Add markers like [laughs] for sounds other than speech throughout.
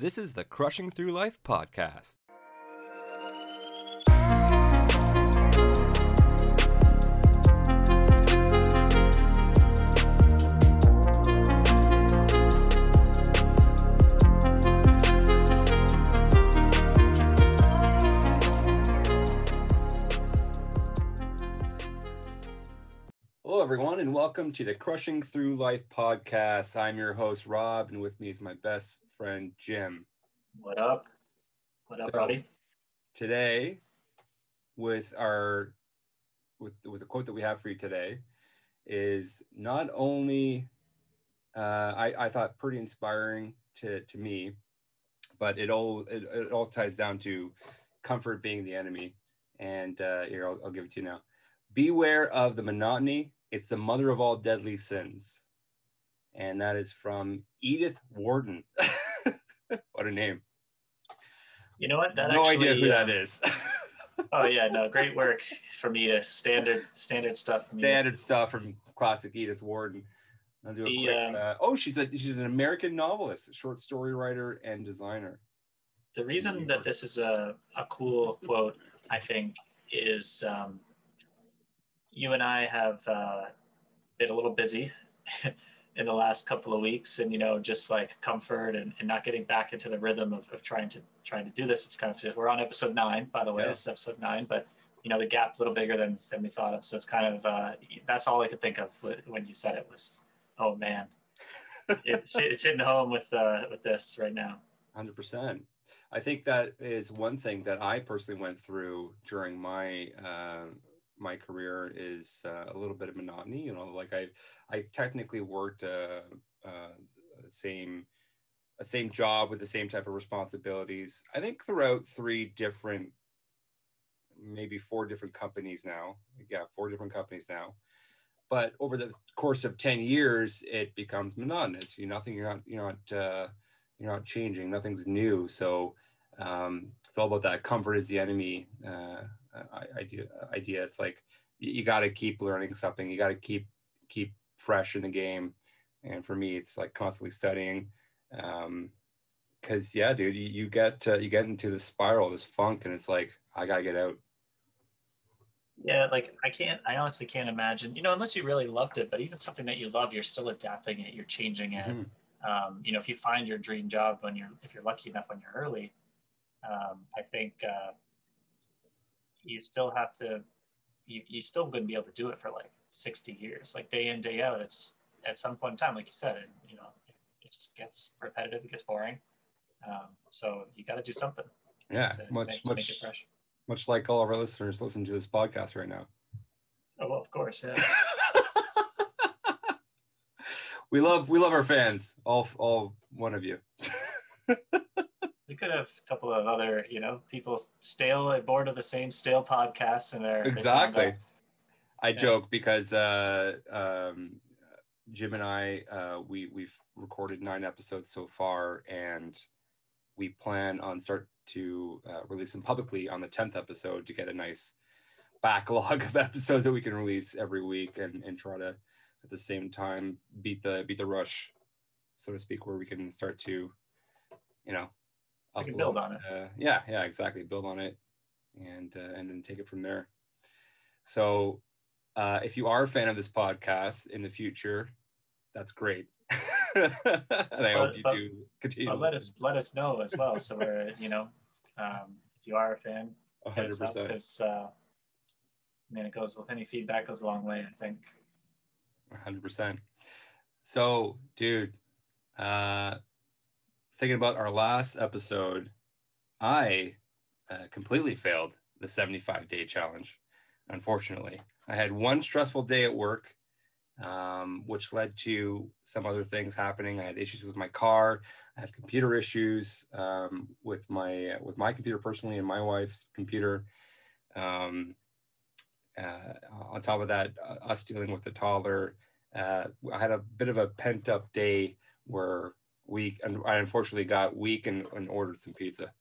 This is the Crushing Through Life podcast. Hello, everyone, and welcome to the Crushing Through Life podcast. I'm your host, Rob, and with me is my best friend, Jim. What up? What up, So- buddy? Today, with our with with the quote that we have for you today, is not only uh, I I thought pretty inspiring to to me, but it all it, it all ties down to comfort being the enemy. And uh, here, I'll, I'll give it to you now. Beware of the monotony. It's the mother of all deadly sins. And that is from Edith Wharton. [laughs] [laughs] what a name. You know what? That no actually, idea who uh, that is. [laughs] Oh yeah, no, great [laughs] work for me to standard standard stuff. Standard stuff from classic Edith Wharton. I'll do a The, quick, um, uh, oh, she's a she's an American novelist, short story writer, and designer. The reason that this is a, a cool quote, I think, is um, you and I have uh, been a little busy in the last couple of weeks, and you know, just like comfort and, and not getting back into the rhythm of, of trying to trying to do this. It's kind of we're on episode nine, by the way. Yeah. This is episode nine, but you know, the gap a little bigger than than we thought of. So it's kind of uh, that's all I could think of when you said it was, oh man, it's it's hitting home with uh, with this right now. Hundred percent. I think that is one thing that I personally went through during my uh, my career is uh, a little bit of monotony. You know, like I I technically worked uh, uh, same a same job with the same type of responsibilities. I think throughout three different, maybe four different companies now. Yeah, four different companies now. But over the course of ten years, it becomes monotonous. You nothing. You're not. You're not. Uh, you're not changing nothing's new so um, it's all about that comfort is the enemy uh, idea idea it's like you, got to keep learning something you got to keep keep fresh in the game and for me it's like constantly studying um because yeah dude you, you get uh, you get into this spiral this funk and it's like i gotta get out Yeah, like I can't, I honestly can't imagine, you know, unless you really loved it, but even something that you love, you're still adapting it, you're changing it. Mhm. Um, you know, if you find your dream job when you're, if you're lucky enough when you're early, um, I think uh, you still have to, you, you still going to be able to do it for like 60 years, like day in, day out. It's at some point in time, like you said, it, you know, it, it just gets repetitive, it gets boring. Um, so you got to do something yeah to, much make, to make it much fresh. much like all of our listeners listening to this podcast right now Oh, well, of course. Yeah. [laughs] we love we love our fans all all one of you [laughs] could have a couple of other, you know, people stale bored of the same stale podcasts and they're Exactly. I Yeah. joke because uh, um, Jim and I uh, we we've recorded nine episodes so far, and we plan on start to uh, release them publicly on the tenth episode to get a nice backlog [laughs] of episodes that we can release every week, and and try to at the same time beat the beat the rush, so to speak, where we can start to, you know, We can build on it. Uh, yeah, yeah, exactly. Build on it, and uh, and then take it from there. So, uh, if you are a fan of this podcast in the future, that's great, [laughs] and I hope you but- do continue. But let us let us know as well. So we're, you know, um, if you are a fan, hundred up percent, because uh, I mean, it goes with any feedback goes a long way. I think. hundred percent. So, dude, uh, thinking about our last episode, I uh, completely failed the seventy-five day challenge. Unfortunately, I had one stressful day at work, um, which led to some other things happening. I had issues with my car. I had computer issues um, with my with my computer personally and my wife's computer. Um, uh, on top of that, uh, us dealing with the toddler. Uh, I had a bit of a pent up day where we, and I unfortunately got weak and, and ordered some pizza.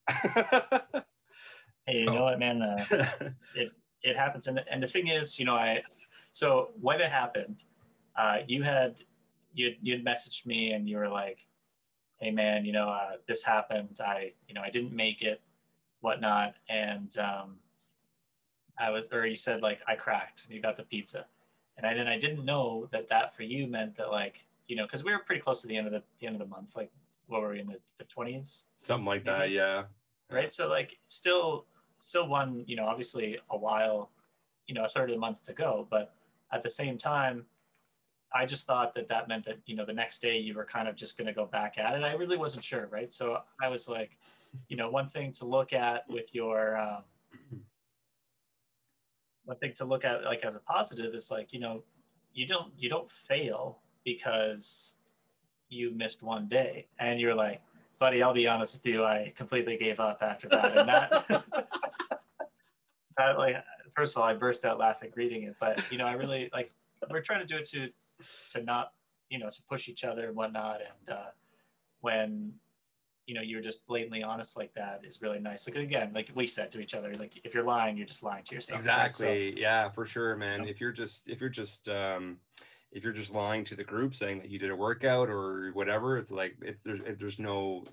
Hey, you know what, man? Uh, [laughs] it it happens, and and the thing is, you know, I so when it happened, uh, you had you you'd messaged me and you were like, hey man, you know, uh, this happened. I, you know, I didn't make it, whatnot. And um, I was, or you said like, I cracked and you got the pizza. And I, and I didn't know that that for you meant that like, you know, cause we were pretty close to the end of the, the end of the month. Like what were we in the, the 20s? Something like that. Yeah. Right. So like still, still one, you know, obviously a while, you know, a third of the month to go, but at the same time, I just thought that that meant that you know the next day you were kind of just going to go back at it. I really wasn't sure, right? So I was like, you know, one thing to look at with your um, one thing to look at like as a positive is like you know you don't you don't fail because you missed one day. And you're like buddy i'll be honest with you i completely gave up after that. And that [laughs] that like first of all i burst out laughing reading it but you know i really like we're trying to do it to to not you know to push each other and whatnot. And uh, when you know you're just blatantly honest like that is really nice. Like again like we said to each other like if you're lying you're just lying to yourself exactly right? so, yeah for sure man. You know? if you're just if you're just um if you're just lying to the group saying that you did a workout or whatever it's like it's there's there's no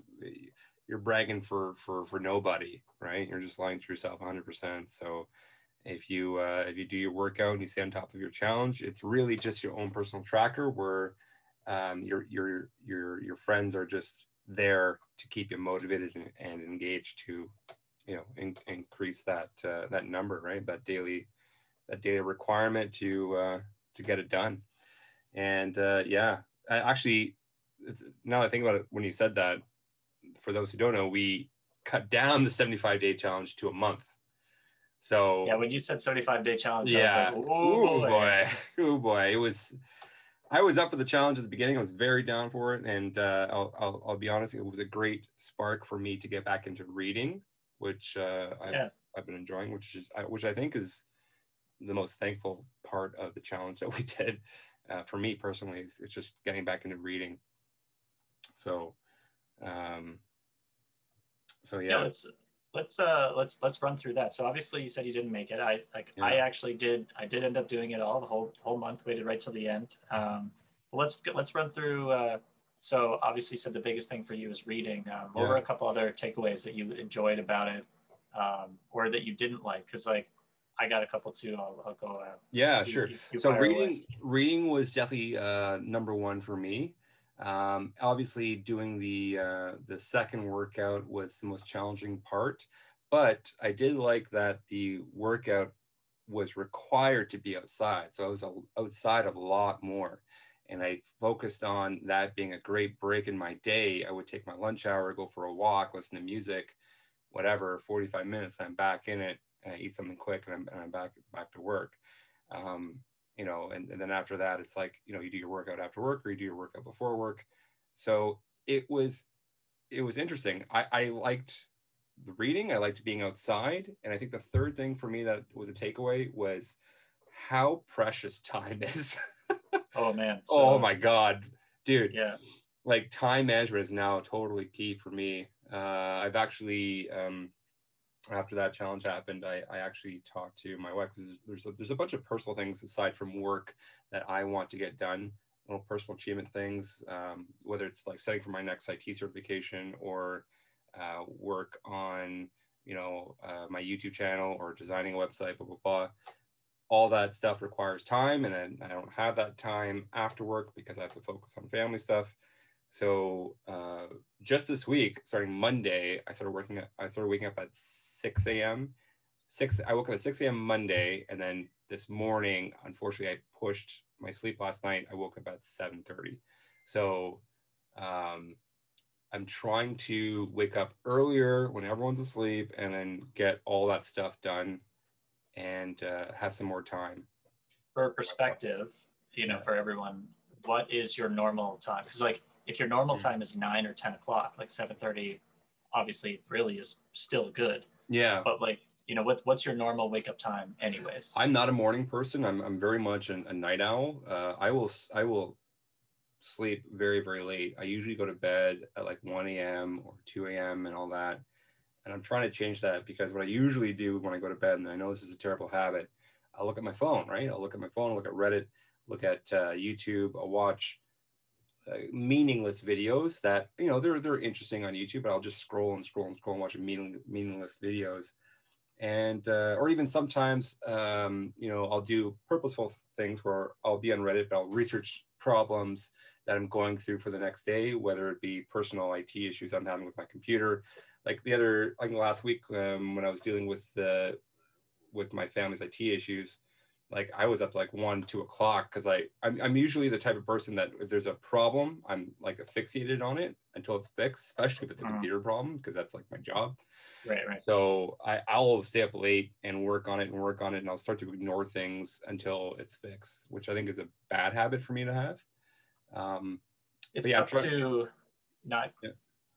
you're bragging for for for nobody right? You're just lying to yourself 100% so if you uh, if you do your workout and you stay on top of your challenge, it's really just your own personal tracker where um, your your your your friends are just there to keep you motivated and, and engaged to you know in, increase that uh, that number right? That daily that daily requirement to uh, to get it done and uh, yeah I actually it's, now I think about it when you said that for those who don't know we cut down the 75 day challenge to a month so yeah, when you said 75 day challenge, yeah, like, oh boy. boy, [laughs] oh boy, it was. I was up for the challenge at the beginning. I was very down for it, and uh, I'll, I'll, I'll be honest, it was a great spark for me to get back into reading, which uh, I've, yeah. I've been enjoying, which is which I think is the most thankful part of the challenge that we [laughs] did. Uh, for me personally, it's, it's just getting back into reading. So, um, so yeah, yeah it's let's uh let's let's run through that so obviously you said you didn't make it i like yeah. i actually did i did end up doing it all the whole whole month waited right till the end um let's let's run through uh so obviously you said the biggest thing for you is reading um, what yeah. were a couple other takeaways that you enjoyed about it um or that you didn't like because like I got a couple too. I'll, I'll go. Uh, yeah, you, sure. You, you so reading, away. reading was definitely uh, number one for me. Um, obviously, doing the uh, the second workout was the most challenging part, but I did like that the workout was required to be outside, so I was outside a lot more, and I focused on that being a great break in my day. I would take my lunch hour, go for a walk, listen to music, whatever. Forty five minutes, I'm back in it, and eat something quick, and I'm, and I'm back back to work. Um, you know, and, and then after that, it's like, you know, you do your workout after work or you do your workout before work. So it was, it was interesting. I, I liked the reading. I liked being outside. And I think the third thing for me that was a takeaway was how precious [laughs] time is. oh man. [laughs] So, oh my God, dude. Yeah. Like time management is now totally key for me. Uh, I've actually, um, after that challenge happened, I, I actually talked to my wife because there's a, there's a bunch of personal things aside from work that I want to get done, little personal achievement things, um, whether it's like studying for my next IT certification or uh, work on you know uh, my YouTube channel or designing a website, blah blah blah. All that stuff requires time, and then I don't have that time after work because I have to focus on family stuff. So uh, just this week, starting Monday, I started working. At, I started waking up at 6 a.m. Six. I woke up at 6 a.m. Monday, and then this morning, unfortunately, I pushed my sleep last night. I woke up at 7:30. So um, I'm trying to wake up earlier when everyone's asleep, and then get all that stuff done, and uh, have some more time. For perspective, you know, for everyone, what is your normal time? Because like if your normal mm-hmm. time is nine or 10 o'clock, like 7:30, obviously really is still good. Yeah. But like, you know, what, what's your normal wake up time anyways? I'm not a morning person. I'm, I'm very much an, a night owl. Uh, I will, I will sleep very, very late. I usually go to bed at like 1 a.m. or 2 a.m. and all that. And I'm trying to change that because what I usually do when I go to bed, and I know this is a terrible habit, I'll look at my phone, right? I'll look at my phone, I'll look at Reddit, look at uh, YouTube, I'll watch uh, meaningless videos that you know they're they're interesting on YouTube, but I'll just scroll and scroll and scroll and watch meaning, meaningless videos, and uh, or even sometimes um, you know I'll do purposeful things where I'll be on Reddit, but I'll research problems that I'm going through for the next day, whether it be personal IT issues I'm having with my computer. Like the other, like last week um, when I was dealing with the with my family's IT issues, like I was up to like one, two o'clock because I I'm, I'm usually the type of person that if there's a problem, I'm like fixated on it until it's fixed, especially if it's a uh-huh. computer problem because that's like my job. Right, right. So I I'll stay up late and work on it and work on it, and I'll start to ignore things until it's fixed, which I think is a bad habit for me to have. Um, it's yeah, tough try- to not yeah.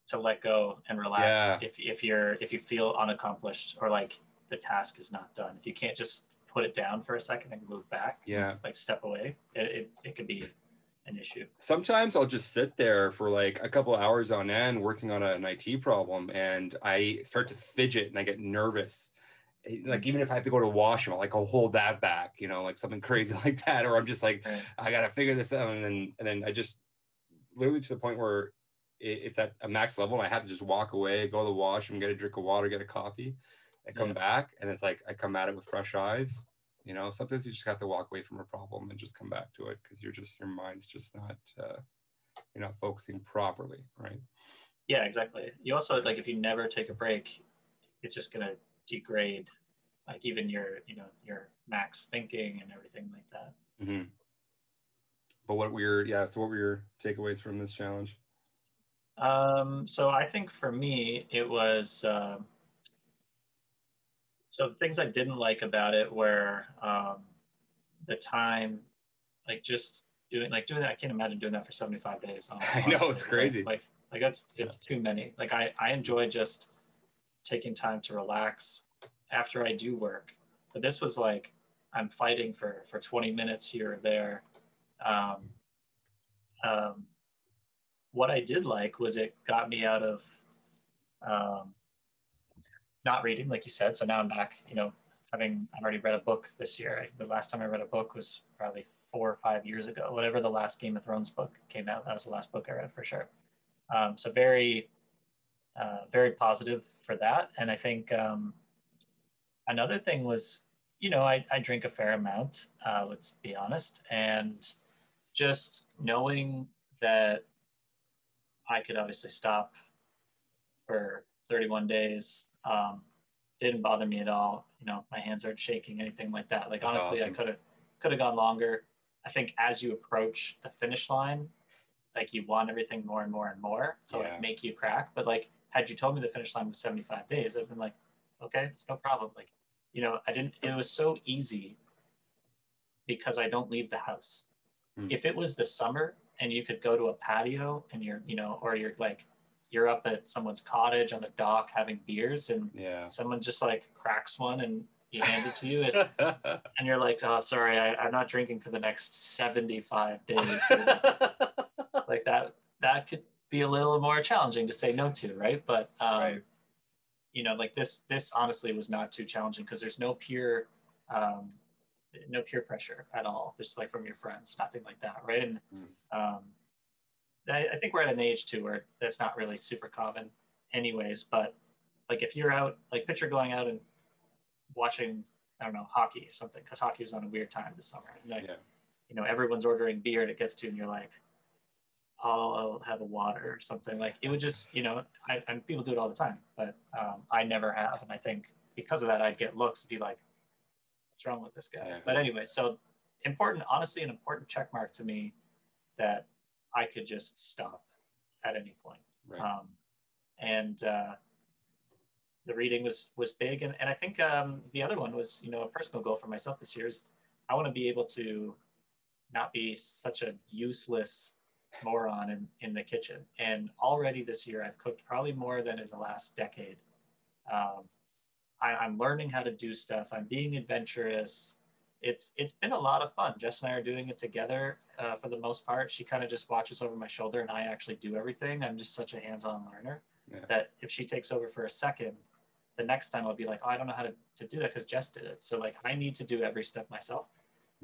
to let go and relax yeah. if if you're if you feel unaccomplished or like the task is not done. If you can't just put it down for a second and move back, yeah, like step away, it, it, it could be an issue. Sometimes I'll just sit there for like a couple hours on end working on an IT problem and I start to fidget and I get nervous. Eh, like even if I have to go to washroom, like I'll hold that back, you know, like something [laughs] crazy like that. Or I'm just like, right. I gotta figure this out. And then and then I just literally to the point where it's at a max level and I have to just walk away, go to the washroom, get a drink of water, get a coffee. I come yeah. back and it's like I come at it with fresh eyes. You know, sometimes you just have to walk away from a problem and just come back to it because you're just your mind's just not uh, you're not focusing properly, right? Yeah, exactly. You also like if you never take a break, it's just gonna degrade like even your you know your max thinking and everything like that. Mm-hmm. But what were your yeah? So what were your takeaways from this challenge? Um, so I think for me it was. Uh, so the things I didn't like about it were um, the time, like just doing like doing that. I can't imagine doing that for 75 days. [laughs] Honestly. I know it's crazy. Like like that's it's yeah. too many. Like I I enjoy just taking time to relax after I do work. But this was like I'm fighting for for 20 minutes here or there. Um, um, what I did like was it got me out of um, not reading, like you said. So now I'm back, you know, having I've already read a book this year. The last time I read a book was probably four or five years ago. Whatever the last Game of Thrones book came out, that was the last book I read for sure. Um, so very, uh, very positive for that. And I think um, another thing was, you know, I, I drink a fair amount. Uh, let's be honest, and just knowing that I could obviously stop for 31 days um, didn't bother me at all. You know, my hands aren't shaking, anything like that. Like That's honestly, awesome. I could have could have gone longer. I think as you approach the finish line, like you want everything more and more and more to yeah. like make you crack. But like, had you told me the finish line was 75 days, I've been like, okay, it's no problem. Like, you know, I didn't. It was so easy because I don't leave the house. Mm. If it was the summer and you could go to a patio and you're, you know, or you're like you're up at someone's cottage on the dock having beers and yeah. someone just like cracks one and he hands it to you and, [laughs] and you're like oh sorry I, am not drinking for the next 75 days [laughs] like that that could be a little more challenging to say no to right but um, right. you know like this this honestly was not too challenging because there's no peer um, no peer pressure at all just like from your friends nothing like that right and mm. um, I, I think we're at an age too where that's not really super common, anyways. But like if you're out, like picture going out and watching, I don't know, hockey or something, because hockey was on a weird time this summer. Like, yeah. you know, everyone's ordering beer and it gets to, and you're like, I'll, I'll have a water or something. Like it would just, you know, I, and people do it all the time, but um, I never have. And I think because of that, I'd get looks, and be like, what's wrong with this guy? Yeah. But anyway, so important, honestly, an important check mark to me that I could just stop at any point. Right. Um, and uh, the reading was was big, and, and I think um, the other one was you know a personal goal for myself this year is I want to be able to not be such a useless moron in, in the kitchen. And already this year, I've cooked probably more than in the last decade. Um, I, am learning how to do stuff. I'm being adventurous it's it's been a lot of fun. Jess and I are doing it together uh, for the most part. She kind of just watches over my shoulder, and I actually do everything. I'm just such a hands-on learner yeah. that if she takes over for a second, the next time I'll be like, oh, I don't know how to, to do that because Jess did it. So like I need to do every step myself.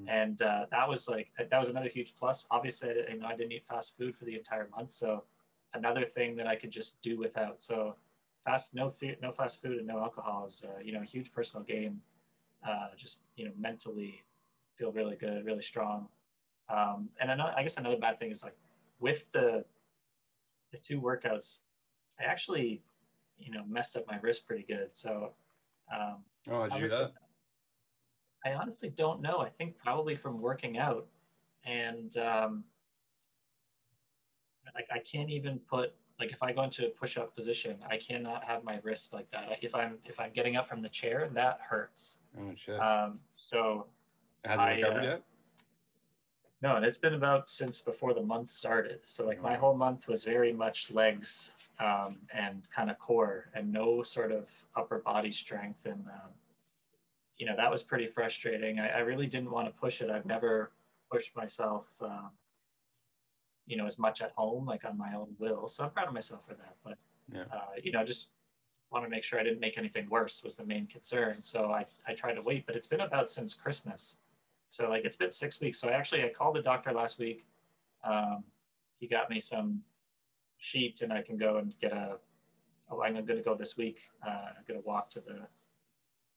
Mm-hmm. And uh, that was like that was another huge plus. Obviously, I, you know, I didn't eat fast food for the entire month, so another thing that I could just do without. So fast, no no fast food and no alcohol is uh, you know a huge personal gain. Uh, just you know mentally feel really good, really strong. Um, and another, I guess another bad thing is like with the the two workouts, I actually you know messed up my wrist pretty good. So um, oh, how'd you do that? I honestly don't know. I think probably from working out, and um, like I can't even put like if I go into a push-up position, I cannot have my wrist like that. If I'm if I'm getting up from the chair, that hurts. Oh shit. Um, so has it recovered uh, yet? No, and it's been about since before the month started. So like my whole month was very much legs um, and kind of core, and no sort of upper body strength. And um, you know that was pretty frustrating. I, I, really didn't want to push it. I've never pushed myself, um, you know, as much at home, like on my own will. So I'm proud of myself for that. But yeah. uh, you know, just want to make sure I didn't make anything worse was the main concern. So I I tried to wait, but it's been about since Christmas so like it's been six weeks. So I actually I called the doctor last week. Um, he got me some sheet, and I can go and get a. Oh, I'm going to go this week. Uh, I'm going to walk to the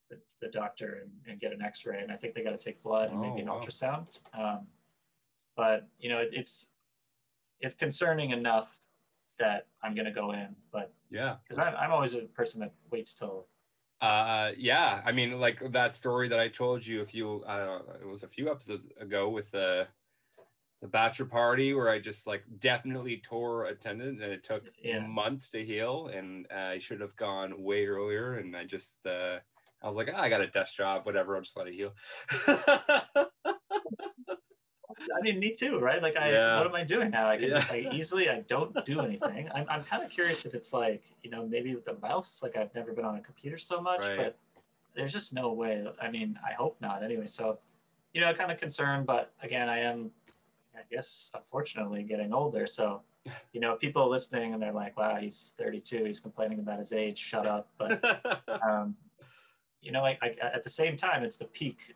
the, the doctor and, and, get an X-ray, and I think they got to take blood and oh, maybe an wow. ultrasound. Um, but you know, it, it's it's concerning enough that I'm going to go in. But yeah, because I'm I'm always a person that waits till uh, yeah, I mean, like that story that I told you a few, uh, it was a few episodes ago with the the bachelor party where I just like definitely tore a tendon and it took yeah. months to heal, and uh, I should have gone way earlier, and I just uh, I was like, oh, I got a desk job, whatever, I'll just let it heal. [laughs] I mean, me too, right? Like, I yeah. what am I doing now? I can yeah. just [laughs] like easily, I don't do anything. I'm, I'm kind of curious if it's like, you know, maybe with the mouse, like I've never been on a computer so much, right. but there's just no way. I mean, I hope not anyway. So, you know, kind of concerned, but again, I am, I guess, unfortunately getting older. So, [laughs] you know, people listening and they're like, wow, he's 32, he's complaining about his age, shut up. But, [laughs] um, you know, like, at the same time, it's the peak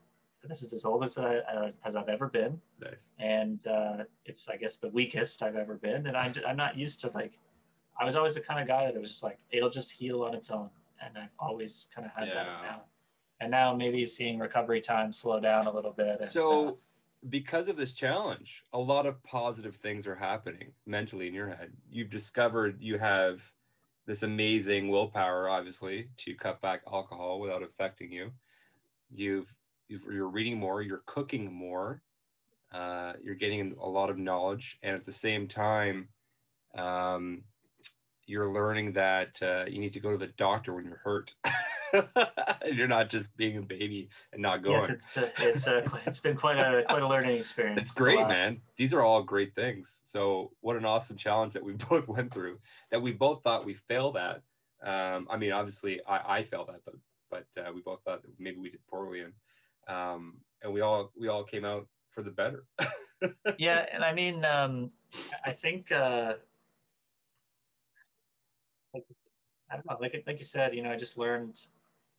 this is as old as, I, as, as I've ever been. Nice. And uh, it's, I guess, the weakest I've ever been. And I'm, I'm not used to like, I was always the kind of guy that it was just like, it'll just heal on its own. And I've always kind of had yeah. that now. And now maybe seeing recovery time slow down a little bit. And, so, uh, because of this challenge, a lot of positive things are happening mentally in your head. You've discovered you have this amazing willpower, obviously, to cut back alcohol without affecting you. You've you're reading more, you're cooking more, uh, you're getting a lot of knowledge, and at the same time, um, you're learning that uh, you need to go to the doctor when you're hurt. [laughs] you're not just being a baby and not going. Yeah, it's, a, it's, a, it's been quite a quite a learning experience. It's great, man. These are all great things. So what an awesome challenge that we [laughs] both went through. That we both thought we failed at. Um, I mean, obviously, I, I failed at, but but uh, we both thought maybe we did poorly, and um, and we all we all came out for the better. [laughs] yeah, and I mean, um, I think uh, I don't know, like like you said, you know, I just learned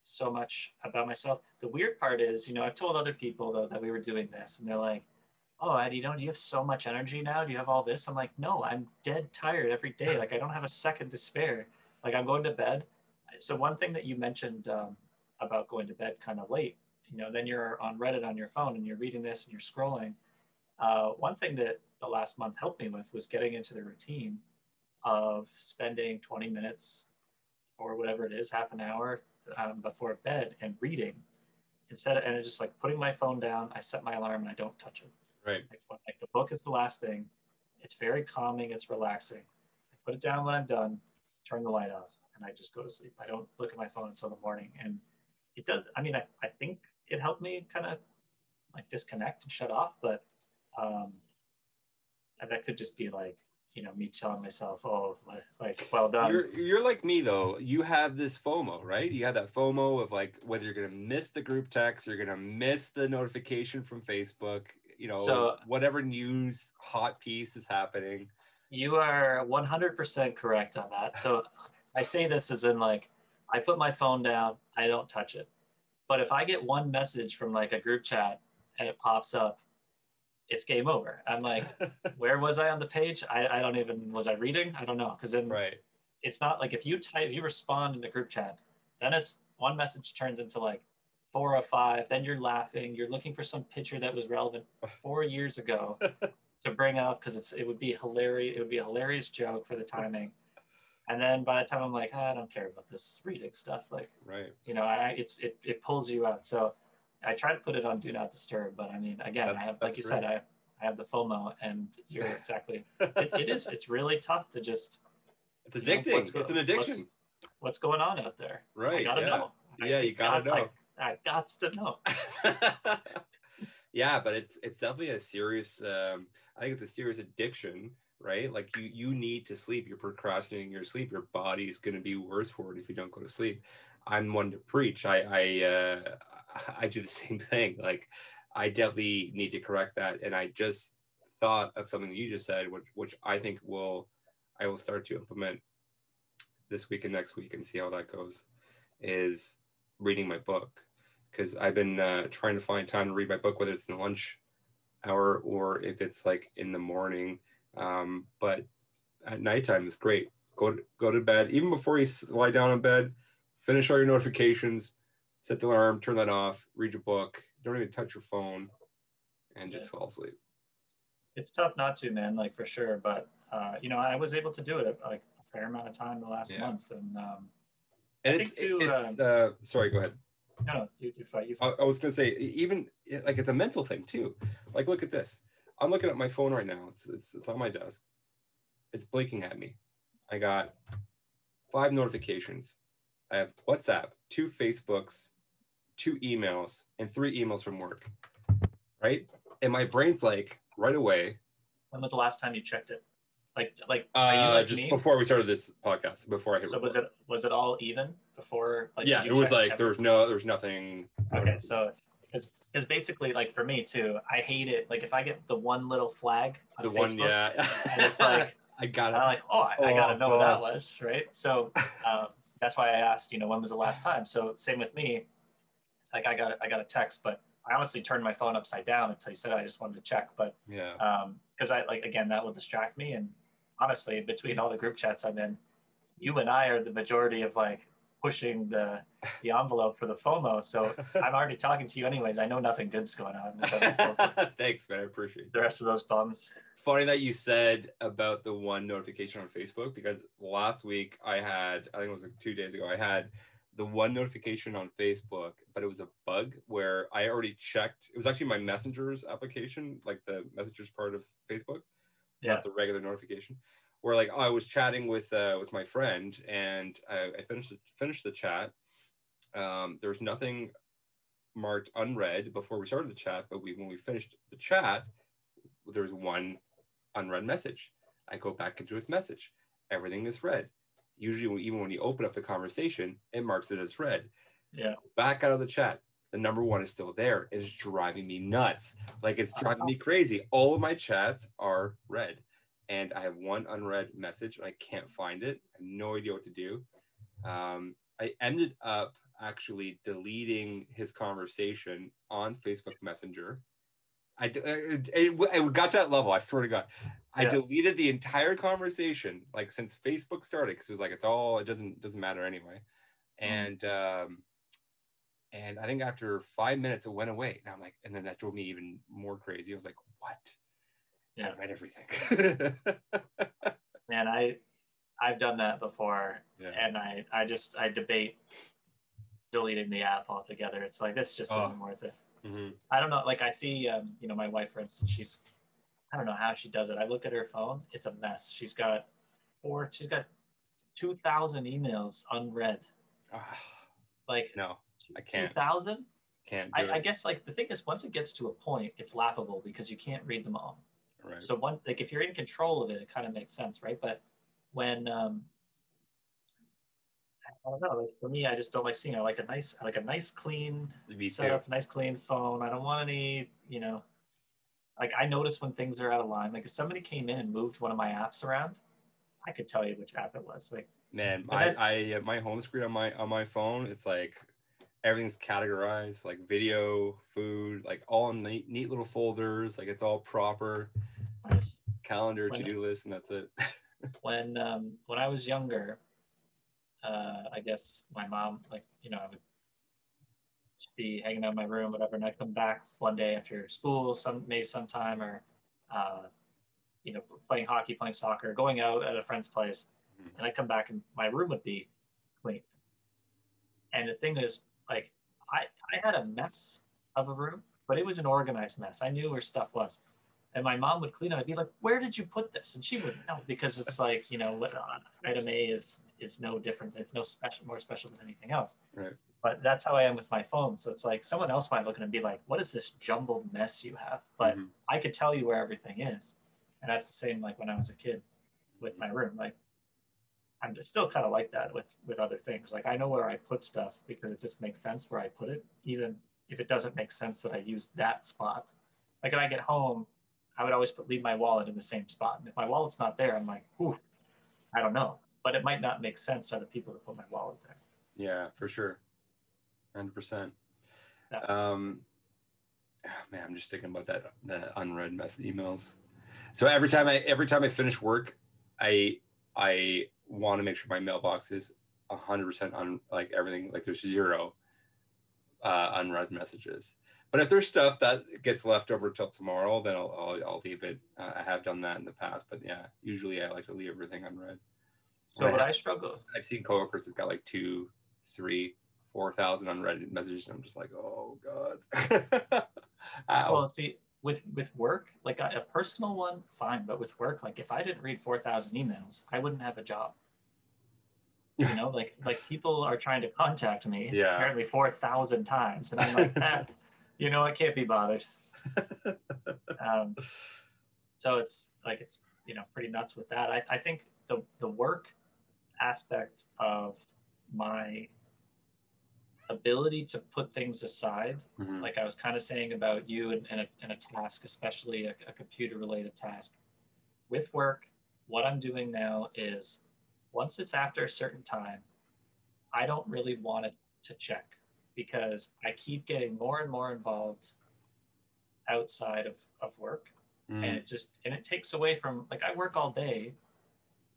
so much about myself. The weird part is, you know, I've told other people though that we were doing this, and they're like, "Oh, Eddie, you know, do you have so much energy now? Do you have all this?" I'm like, "No, I'm dead tired every day. [laughs] Like I don't have a second to spare. Like I'm going to bed." So one thing that you mentioned um, about going to bed kind of late you know, then you're on Reddit on your phone and you're reading this and you're scrolling. Uh, one thing that the last month helped me with was getting into the routine of spending 20 minutes or whatever it is, half an hour um, before bed and reading instead of, and just like putting my phone down, I set my alarm and I don't touch it. Right. Like, like the book is the last thing. It's very calming. It's relaxing. I put it down when I'm done, turn the light off, and I just go to sleep. I don't look at my phone until the morning. And it does, I mean, I, I think it helped me kind of like disconnect and shut off. But um, that could just be like you know me telling myself, oh, like, well done. You're you're like me though. You have this FOMO, right? You have that FOMO of like whether you're gonna miss the group text, you're gonna miss the notification from Facebook. You know, so, whatever news hot piece is happening. You are 100% correct on that. So I say this as in like I put my phone down, I don't touch it. But if I get one message from like a group chat and it pops up, it's game over. I'm like, [laughs] where was I on the page? I, I don't even was I reading? I don't know. Because then right. it's not like if you type if you respond in the group chat, then it's one message turns into like four or five, then you're laughing, you're looking for some picture that was relevant [laughs] four years ago [laughs] to bring up because it's it would be hilarious, it would be a hilarious joke for the timing. And then by the time I'm like, ah, I don't care about this reading stuff, like right. you know, I it's it, it pulls you out. So I try to put it on do not disturb, but I mean, again, That's- I have, like you great. said, I, I have the FOMO, and you're [laughs] exactly. It, it is. It's really tough to just It's know, addicting. go- it's an addiction. what's going on out there. Right. I gotta yeah. know. I- Yeah, you gotta know. I, I gots to know. [laughs] yeah, but it's it's definitely a serious. Um, I think it's a serious addiction, right? Like you you need to sleep. You're procrastinating your sleep. Your body is going to be worse for it if you don't go to sleep. I'm one to preach. I I uh, [laughs] I do the same thing. Like I definitely need to correct that. And I just thought of something that you just said, which which I think will I will start to implement this week and next week and see how that goes. Is reading my book because I've been uh, trying to find time to read my book, whether it's in the lunch hour or if it's like in the morning. Um, but at nighttime is great. Go to, go to bed even before you lie down in bed. Finish all your notifications, set the alarm, turn that off, read your book. Don't even touch your phone, and just fall asleep. It's tough not to, man. Like for sure, but uh, you know, I was able to do it like a fair amount of time the last Yeah. month, and um, And I it's too, it's uh, sorry. Go ahead. no, no, you, you fight, you I, fight. I was gonna say even like it's a mental thing too. Like look at this. I'm looking at my phone right now. It's it's, it's on my desk. It's blinking at me. I got five notifications. I have WhatsApp, two Facebooks, two emails, and three emails from work. Right? And my brain's like right away. When was the last time you checked it? Like, like, Uh, like just me? before we started this podcast, before I hit so was it was it all even before? Like, yeah, it was like there was no there was nothing. Okay, so because basically, like for me too, I hate it. Like if I get the one little flag on the Facebook, one, yeah. and it's like [laughs] I got I'm it. like, oh, I, I gotta Oh, know what that was, right? So um, that's why I asked, you know, when was the last time? So same with me. Like I got I got a text, but I honestly turned my phone upside down until you said it. I just wanted to check, but Yeah. um because I like again that will distract me. And honestly, between all the group chats I'm in, you and I are the majority of like pushing the the envelope for the FOMO. So [laughs] I'm already talking to you anyways. I know nothing good's going on. [laughs] Thanks, man. I appreciate the that. rest of those bums. It's funny that you said about the one notification on Facebook because last week I had, I think it was like two days ago, I had the one notification on Facebook, but it was a bug where I already checked. It was actually my messengers application, like the messengers part of Facebook, Yeah. not the regular notification. Where like I was chatting with uh, with my friend and I, I finished the, finished the chat. Um, there was nothing marked unread before we started the chat, but we when we finished the chat, there's one unread message. I go back into his message. Everything is read. Usually, even when you open up the conversation, it marks it as read. Yeah. Back out of the chat. The number one is still there. It's driving me nuts. Like it's driving me crazy. All of my chats are read. And I have one unread message and I can't find it. I have no idea what to do. Um, I ended up actually deleting his conversation on Facebook Messenger. I it, it, it got to that level. I swear to God, I Yeah. deleted the entire conversation like since Facebook started because it was like it's all it doesn't doesn't matter anyway, Mm. and um, and I think after five minutes it went away. And I'm like, and then that drove me even more crazy. I was like, what? Yeah. I read everything. [laughs] Man, I I've done that before yeah. and I I just I debate deleting the app altogether. It's like this just Oh. isn't worth it. Mhm. I don't know. Like I see, um, you know, my wife, for instance, she's I don't know how she does it. I look at her phone; it's a mess. She's got four. She's got two thousand emails unread. Ah, Like no, I can't. thousand. Can't do I, I guess like the thing is, once it gets to a point, it's laughable because you can't read them all. Right. So one, like if you're in control of it, it kind of makes sense, right? But when um, I don't know, like for me, I just don't like seeing. I like a nice, I like a nice clean Me too. setup, nice clean phone. I don't want any, you know, like I notice when things are out of line. Like if somebody came in and moved one of my apps around, I could tell you which app it was. Like Man, I, I uh, my home screen on my on my phone, it's like everything's categorized like video, food, like all in neat, neat little folders. Like it's all proper. Nice. Calendar, to do list, and that's it. [laughs] when um, when I was younger, uh, I guess my mom, like you know, I would just be hanging out in my room, whatever, and I come back one day after school, some maybe sometime, or uh, you know, playing hockey, playing soccer, going out at a friend's place, Mhm. and I come back and my room would be clean. And the thing is, like, I I had a mess of a room, but it was an organized mess. I knew where stuff was. And my mom would clean it. I'd be like, "Where did you put this?" And she wouldn't know because it's like, you know, what, [laughs] item A is is no different. It's no special, more special than anything else. Right. But that's how I am with my phone. So it's like someone else might look at it and be like, "What is this jumbled mess you have?" But Mhm. I could tell you where everything is, and that's the same like when I was a kid with my room. Like I'm still kind of like that with with other things. Like I know where I put stuff because it just makes sense where I put it, even if it doesn't make sense that I use that spot. Like when I get home, I would always put leave my wallet in the same spot, and if my wallet's not there, I'm like, Ooh, I don't know. But it might not make sense to other people to put my wallet there. Yeah, for sure. Hundred percent. Yeah. Um, ah, man, I'm just thinking about that the unread mess emails. So every time I every time I finish work, I I want to make sure my mailbox is hundred percent on like everything like there's zero uh, unread messages. But if there's stuff that gets left over till tomorrow, then I'll I'll, I'll leave it. Uh, I have done that in the past, but yeah, usually I like to leave everything unread. So what I struggle I've seen coworkers that's got like two, three, four thousand unread messages, and I'm just like, oh god. [laughs] Well, see, with with work, like a, a personal one, fine, but with work, like if I didn't read four thousand emails, I wouldn't have a job. You [laughs] know, like like people are trying to contact me Yeah. apparently four thousand times, and I'm like, [laughs] ah, you know, I can't be bothered. [laughs] Um, so it's like it's you know pretty nuts with that. I, I think the the work aspect of my ability to put things aside Mhm. like I was kind of saying about you and, and, a, and a task, especially a, a computer related task. With work, what I'm doing now is once it's after a certain time, I don't really want it to check because I keep getting more and more involved outside of, of work. And Mm. it just, and it takes away from, like, I work all day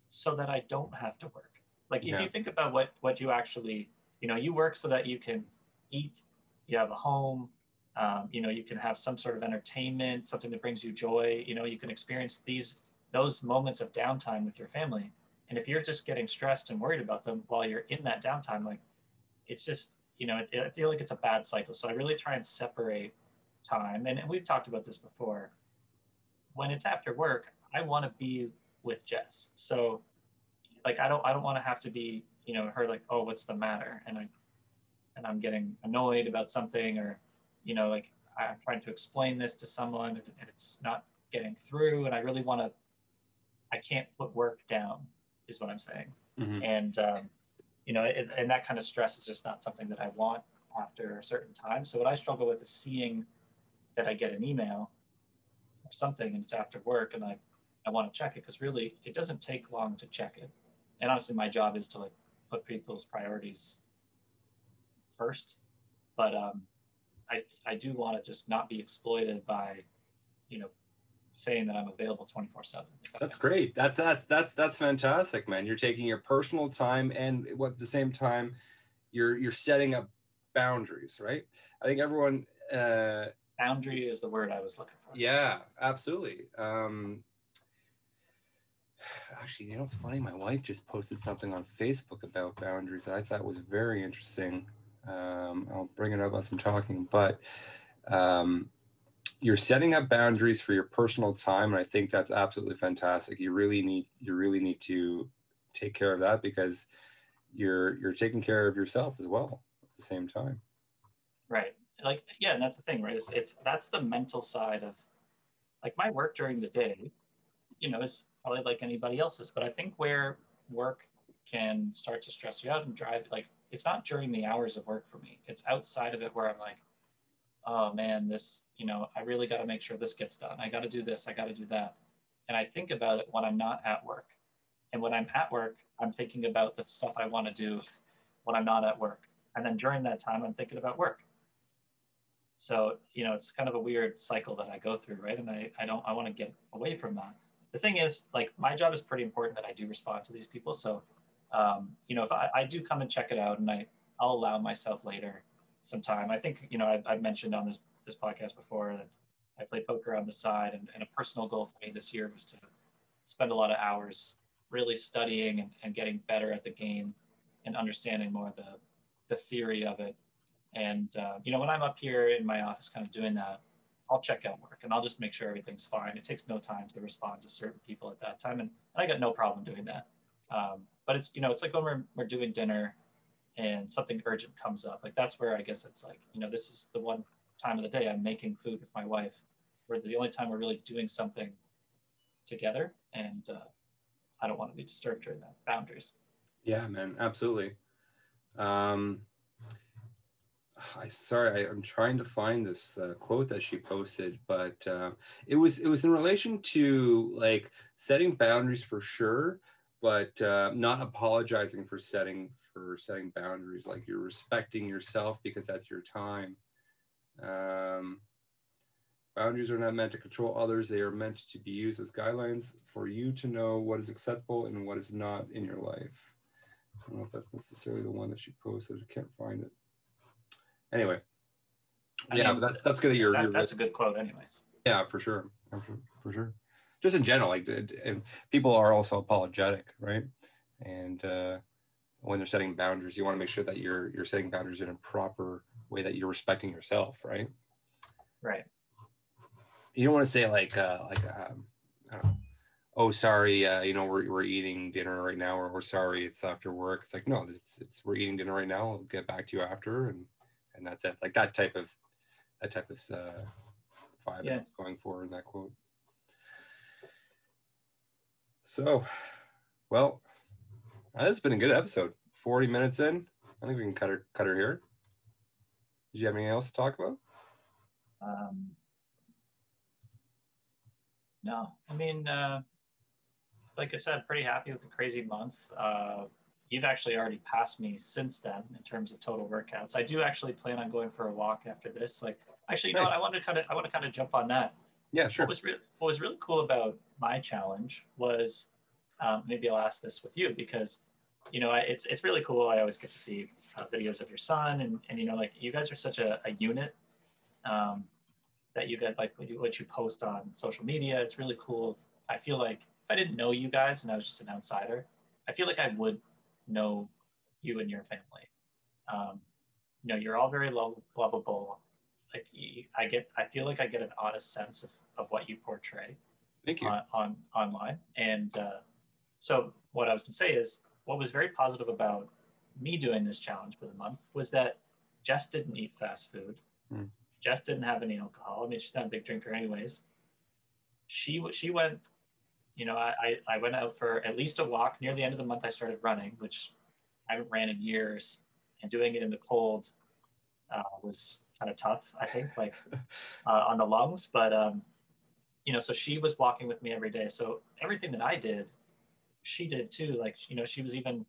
so that I don't have to work. Like, if Yeah. you think about what, what you actually, you know, you work so that you can eat, you have a home, um, you know, you can have some sort of entertainment, something that brings you joy. You know, you can experience these those moments of downtime with your family. And if you're just getting stressed and worried about them while you're in that downtime, like it's just, you know, it, I feel like it's a bad cycle. So I really try and separate time. And, and we've talked about this before. When it's after work, I want to be with Jess. So like I don't I don't want to have to be, you know, her like, oh, what's the matter? And I and I'm getting annoyed about something or, you know, like I'm trying to explain this to someone and, it's not getting through. And I really want to, I can't put work down, is what I'm saying. Mhm. And, um, you know, and, and that kind of stress is just not something that I want after a certain time. So what I struggle with is seeing that I get an email or something and it's after work and I, I want to check it because really it doesn't take long to check it. And honestly, my job is to like put people's priorities first. But um, I, I do want to just not be exploited by, you know, saying that I'm available 24 seven. That's great. That's that's that's that's fantastic, man. You're taking your personal time and what at the same time you're you're setting up boundaries, right? I think everyone uh Boundary is the word I was looking for. yeah, absolutely. Um actually, you know it's funny, my wife just posted something on Facebook about boundaries that I thought was very interesting. Um I'll bring it up as I'm talking, but um you're setting up boundaries for your personal time and i think that's absolutely fantastic you really need you really need to take care of that because you're you're taking care of yourself as well at the same time Right. Like, yeah, and that's the thing, right? It's, it's that's the mental side of like my work during the day, you know, is probably like anybody else's. But I think where work can start to stress you out and drive like it's not during the hours of work for me. It's outside of it where I'm like, oh man, this, you know, I really got to make sure this gets done. I got to do this. I got to do that. And I think about it when I'm not at work. And when I'm at work, I'm thinking about the stuff I want to do when I'm not at work. and then during that time i'm thinking about work so you know it's kind of a weird cycle that i go through right and i, I don't i want to get away from that the thing is like my job is pretty important that i do respond to these people so um, you know if I, I do come and check it out and i i'll allow myself later some time i think you know i've, I've mentioned on this this podcast before that i play poker on the side and, and a personal goal for me this year was to spend a lot of hours really studying and, and getting better at the game and understanding more the the theory of it and uh, you know when i'm up here in my office kind of doing that I'll check out work and I'll just make sure everything's fine. It takes no time to respond to certain people at that time. And, and I got no problem doing that. Um, but it's, you know, it's like when we're, we're doing dinner and something urgent comes up, like that's where I guess it's like, you know, this is the one time of the day I'm making food with my wife, where the only time we're really doing something together. And uh, I don't want to be disturbed during that boundaries. Yeah, man, absolutely. Um, I sorry, I, am trying to find this uh, quote that she posted, but uh, it was it was in relation to like setting boundaries for sure, but uh, not apologizing for setting for setting boundaries. Like you're respecting yourself because that's your time. Um, boundaries are not meant to control others; they are meant to be used as guidelines for you to know what is acceptable and what is not in your life. I don't know if that's necessarily the one that she posted. I can't find it anyway I yeah mean, that's that's good that you're, that, you're that's a good quote anyways yeah for sure for sure just in general like people are also apologetic right and uh when they're setting boundaries you want to make sure that you're you're setting boundaries in a proper way that you're respecting yourself right right you don't want to say like uh like um i don't know oh sorry uh, you know we're, we're eating dinner right now or we're sorry it's after work it's like no it's, it's we're eating dinner right now i'll get back to you after and and that's it. Like that type of that type of uh, vibe yeah. going for in that quote. So, well, this has been a good episode. Forty minutes in, I think we can cut her cut her here. Did you have anything else to talk about? Um, no, I mean, uh, like I said, pretty happy with the crazy month. Uh, you've actually already passed me since then in terms of total workouts. I do actually plan on going for a walk after this. Like, actually, you nice. know what? I want to kind of I want to kind of jump on that. Yeah, sure. What was really what was really cool about my challenge was um, maybe I'll ask this with you because you know it's it's really cool. I always get to see uh, videos of your son and and you know like you guys are such a, a unit. Um, that you get like what you, what you post on social media. It's really cool. I feel like if I didn't know you guys and I was just an outsider, I feel like I would know you and your family. Um, you know, you're all very lo- lovable. Like I get, I feel like I get an honest sense of, of what you portray. Thank you. On, on online, and uh, so what I was going to say is what was very positive about me doing this challenge for the month was that Jess didn't eat fast food. Mm. Jess didn't have any alcohol. I mean, she's not a big drinker, anyways. She she went you know, I, I went out for at least a walk near the end of the month. I started running, which I haven't ran in years, and doing it in the cold uh, was kind of tough. I think, like [laughs] uh, on the lungs. But um, you know, so she was walking with me every day. So everything that I did, she did too. Like you know, she was even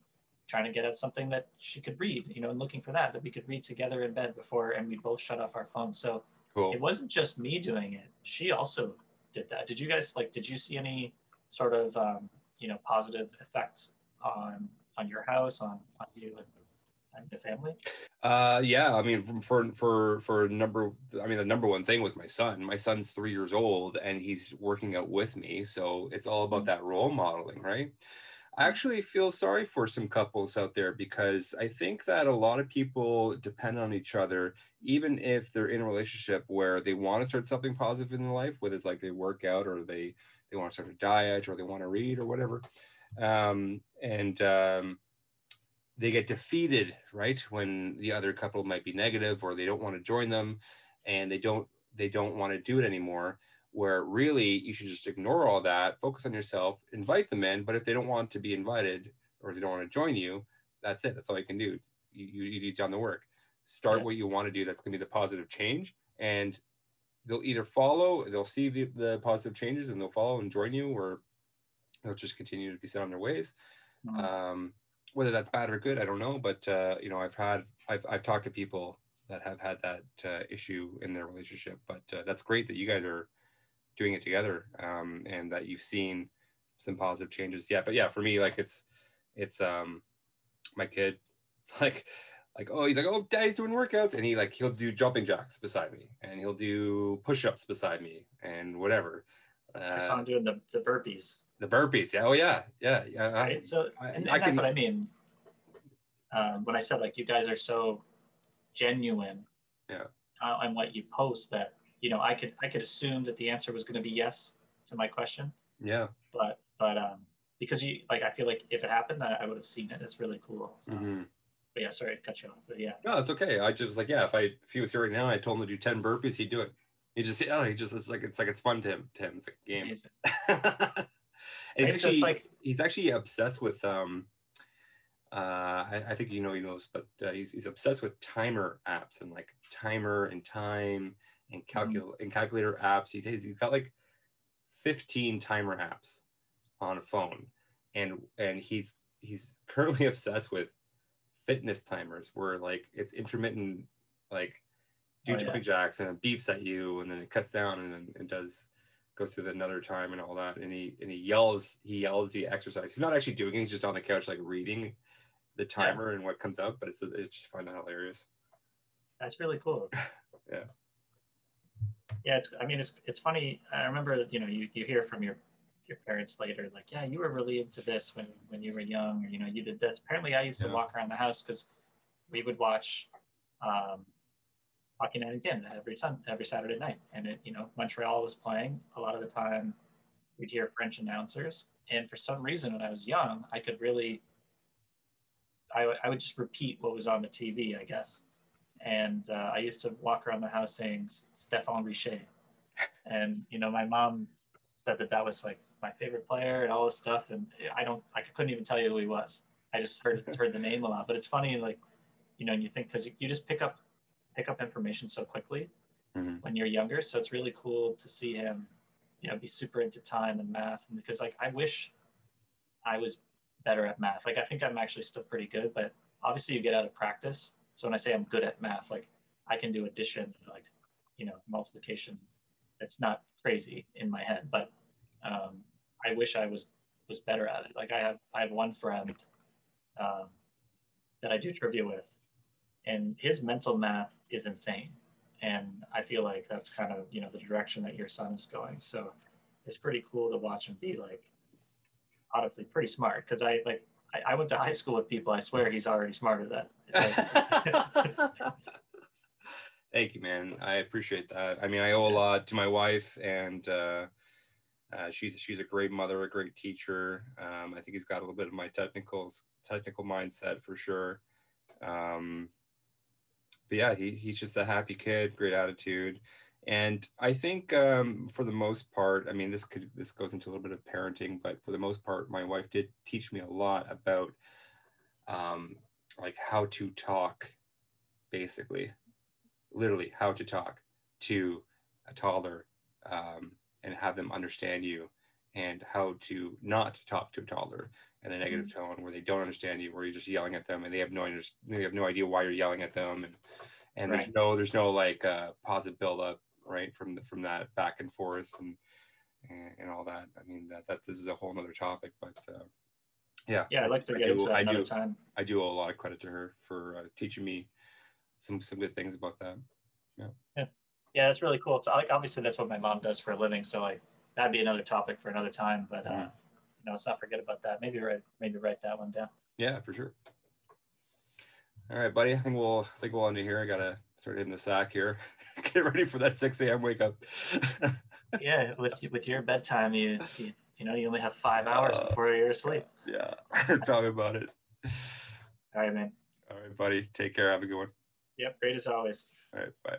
trying to get us something that she could read. You know, and looking for that that we could read together in bed before, and we both shut off our phones. So cool. it wasn't just me doing it. She also did that. Did you guys like? Did you see any? sort of um, you know positive effects on on your house, on on you and the family? Uh, yeah, I mean, for for for number, I mean, the number one thing was my son. My son's three years old, and he's working out with me, so it's all about mm-hmm. that role modeling, right? I actually feel sorry for some couples out there because I think that a lot of people depend on each other, even if they're in a relationship where they want to start something positive in their life, whether it's like they work out or they they want to start a diet or they want to read or whatever. Um, and um, they get defeated, right? When the other couple might be negative or they don't want to join them and they don't they don't want to do it anymore where really you should just ignore all that focus on yourself invite them in but if they don't want to be invited or they don't want to join you that's it that's all you can do you, you, you done the work start yeah. what you want to do that's going to be the positive change and they'll either follow, they'll see the, the positive changes and they'll follow and join you, or they'll just continue to be set on their ways. Mm-hmm. Um, whether that's bad or good, I don't know. But uh, you know, I've had I've I've talked to people that have had that uh, issue in their relationship. But uh, that's great that you guys are doing it together um, and that you've seen some positive changes. Yeah, but yeah, for me, like it's it's um my kid, [laughs] like like oh he's like oh daddy's doing workouts and he like he'll do jumping jacks beside me and he'll do push-ups beside me and whatever. Uh, I saw him doing the, the burpees. The burpees, yeah. Oh yeah, yeah, yeah. Right. So I, and, and I that's can, what I mean. Um, when I said like you guys are so genuine yeah uh, on what you post that you know i could i could assume that the answer was going to be yes to my question yeah but but um because you like i feel like if it happened i, I would have seen it it's really cool so, mm-hmm. but yeah sorry to cut you off but yeah no it's okay i just was like yeah if i if he was here right now i told him to do 10 burpees he'd do it he just oh he just it's like it's like it's fun to him to him it's like a game [laughs] he's actually, like he's actually obsessed with um uh, I, I, think you know he knows, but uh, he's, he's obsessed with timer apps and like timer and time and calcul mm-hmm. and calculator apps. He, he's got like 15 timer apps on a phone, and and he's he's currently [laughs] obsessed with fitness timers where like it's intermittent, like do oh, jumping yeah. jacks and it beeps at you and then it cuts down and then it does goes through another time and all that and he and he yells he yells the exercise he's not actually doing it he's just on the couch like reading the timer yeah. and what comes up, but it's it's just find that hilarious. That's really cool. [laughs] yeah. Yeah, it's. I mean, it's it's funny. I remember, you know, you you hear from your your parents later, like, yeah, you were really into this when when you were young, or you know, you did this. Apparently, I used yeah. to walk around the house because we would watch um, Hockey Night again every sun every Saturday night, and it, you know, Montreal was playing a lot of the time. We'd hear French announcers, and for some reason, when I was young, I could really I, I would just repeat what was on the TV, I guess. And uh, I used to walk around the house saying Stéphane Richer. And, you know, my mom said that that was like my favorite player and all this stuff. And I don't, I couldn't even tell you who he was. I just heard, heard the name a lot, but it's funny, like, you know, and you think, cause you just pick up, pick up information so quickly mm-hmm. when you're younger. So it's really cool to see him, you know, be super into time and math. And because like, I wish I was better at math. Like I think I'm actually still pretty good, but obviously you get out of practice. So when I say I'm good at math, like I can do addition, like you know, multiplication. It's not crazy in my head, but um, I wish I was was better at it. Like I have I have one friend um, that I do trivia with, and his mental math is insane. And I feel like that's kind of you know the direction that your son is going. So it's pretty cool to watch him be like honestly pretty smart because I like I, I, went to high school with people. I swear he's already smarter than. [laughs] Thank you, man. I appreciate that. I mean, I owe a lot to my wife, and uh, uh, she's she's a great mother, a great teacher. Um, I think he's got a little bit of my technical technical mindset for sure. Um, but yeah, he, he's just a happy kid, great attitude. And I think um, for the most part, I mean, this could this goes into a little bit of parenting, but for the most part, my wife did teach me a lot about um, like how to talk, basically, literally how to talk to a toddler um, and have them understand you, and how to not talk to a toddler in a negative mm-hmm. tone where they don't understand you, where you're just yelling at them and they have no they have no idea why you're yelling at them, and and right. there's no there's no like uh, positive buildup right from the, from that back and forth and, and, and all that. I mean that that's this is a whole nother topic but uh, yeah. Yeah i'd like to get I do, into that I another do, time. I do owe a lot of credit to her for uh, teaching me some some good things about that. Yeah. Yeah. Yeah it's really cool. It's like obviously that's what my mom does for a living so like that'd be another topic for another time but uh mm-hmm. You know let's not forget about that maybe write maybe write that one down yeah for sure all right, buddy. I think we'll I think we'll end it here. I gotta start hitting the sack here. [laughs] Get ready for that 6 a.m. wake up. [laughs] yeah, with with your bedtime, you, you, you know you only have five hours uh, before you're asleep. Yeah, [laughs] tell me about it. All right, man. All right, buddy. Take care. Have a good one. Yep, great as always. All right, bye.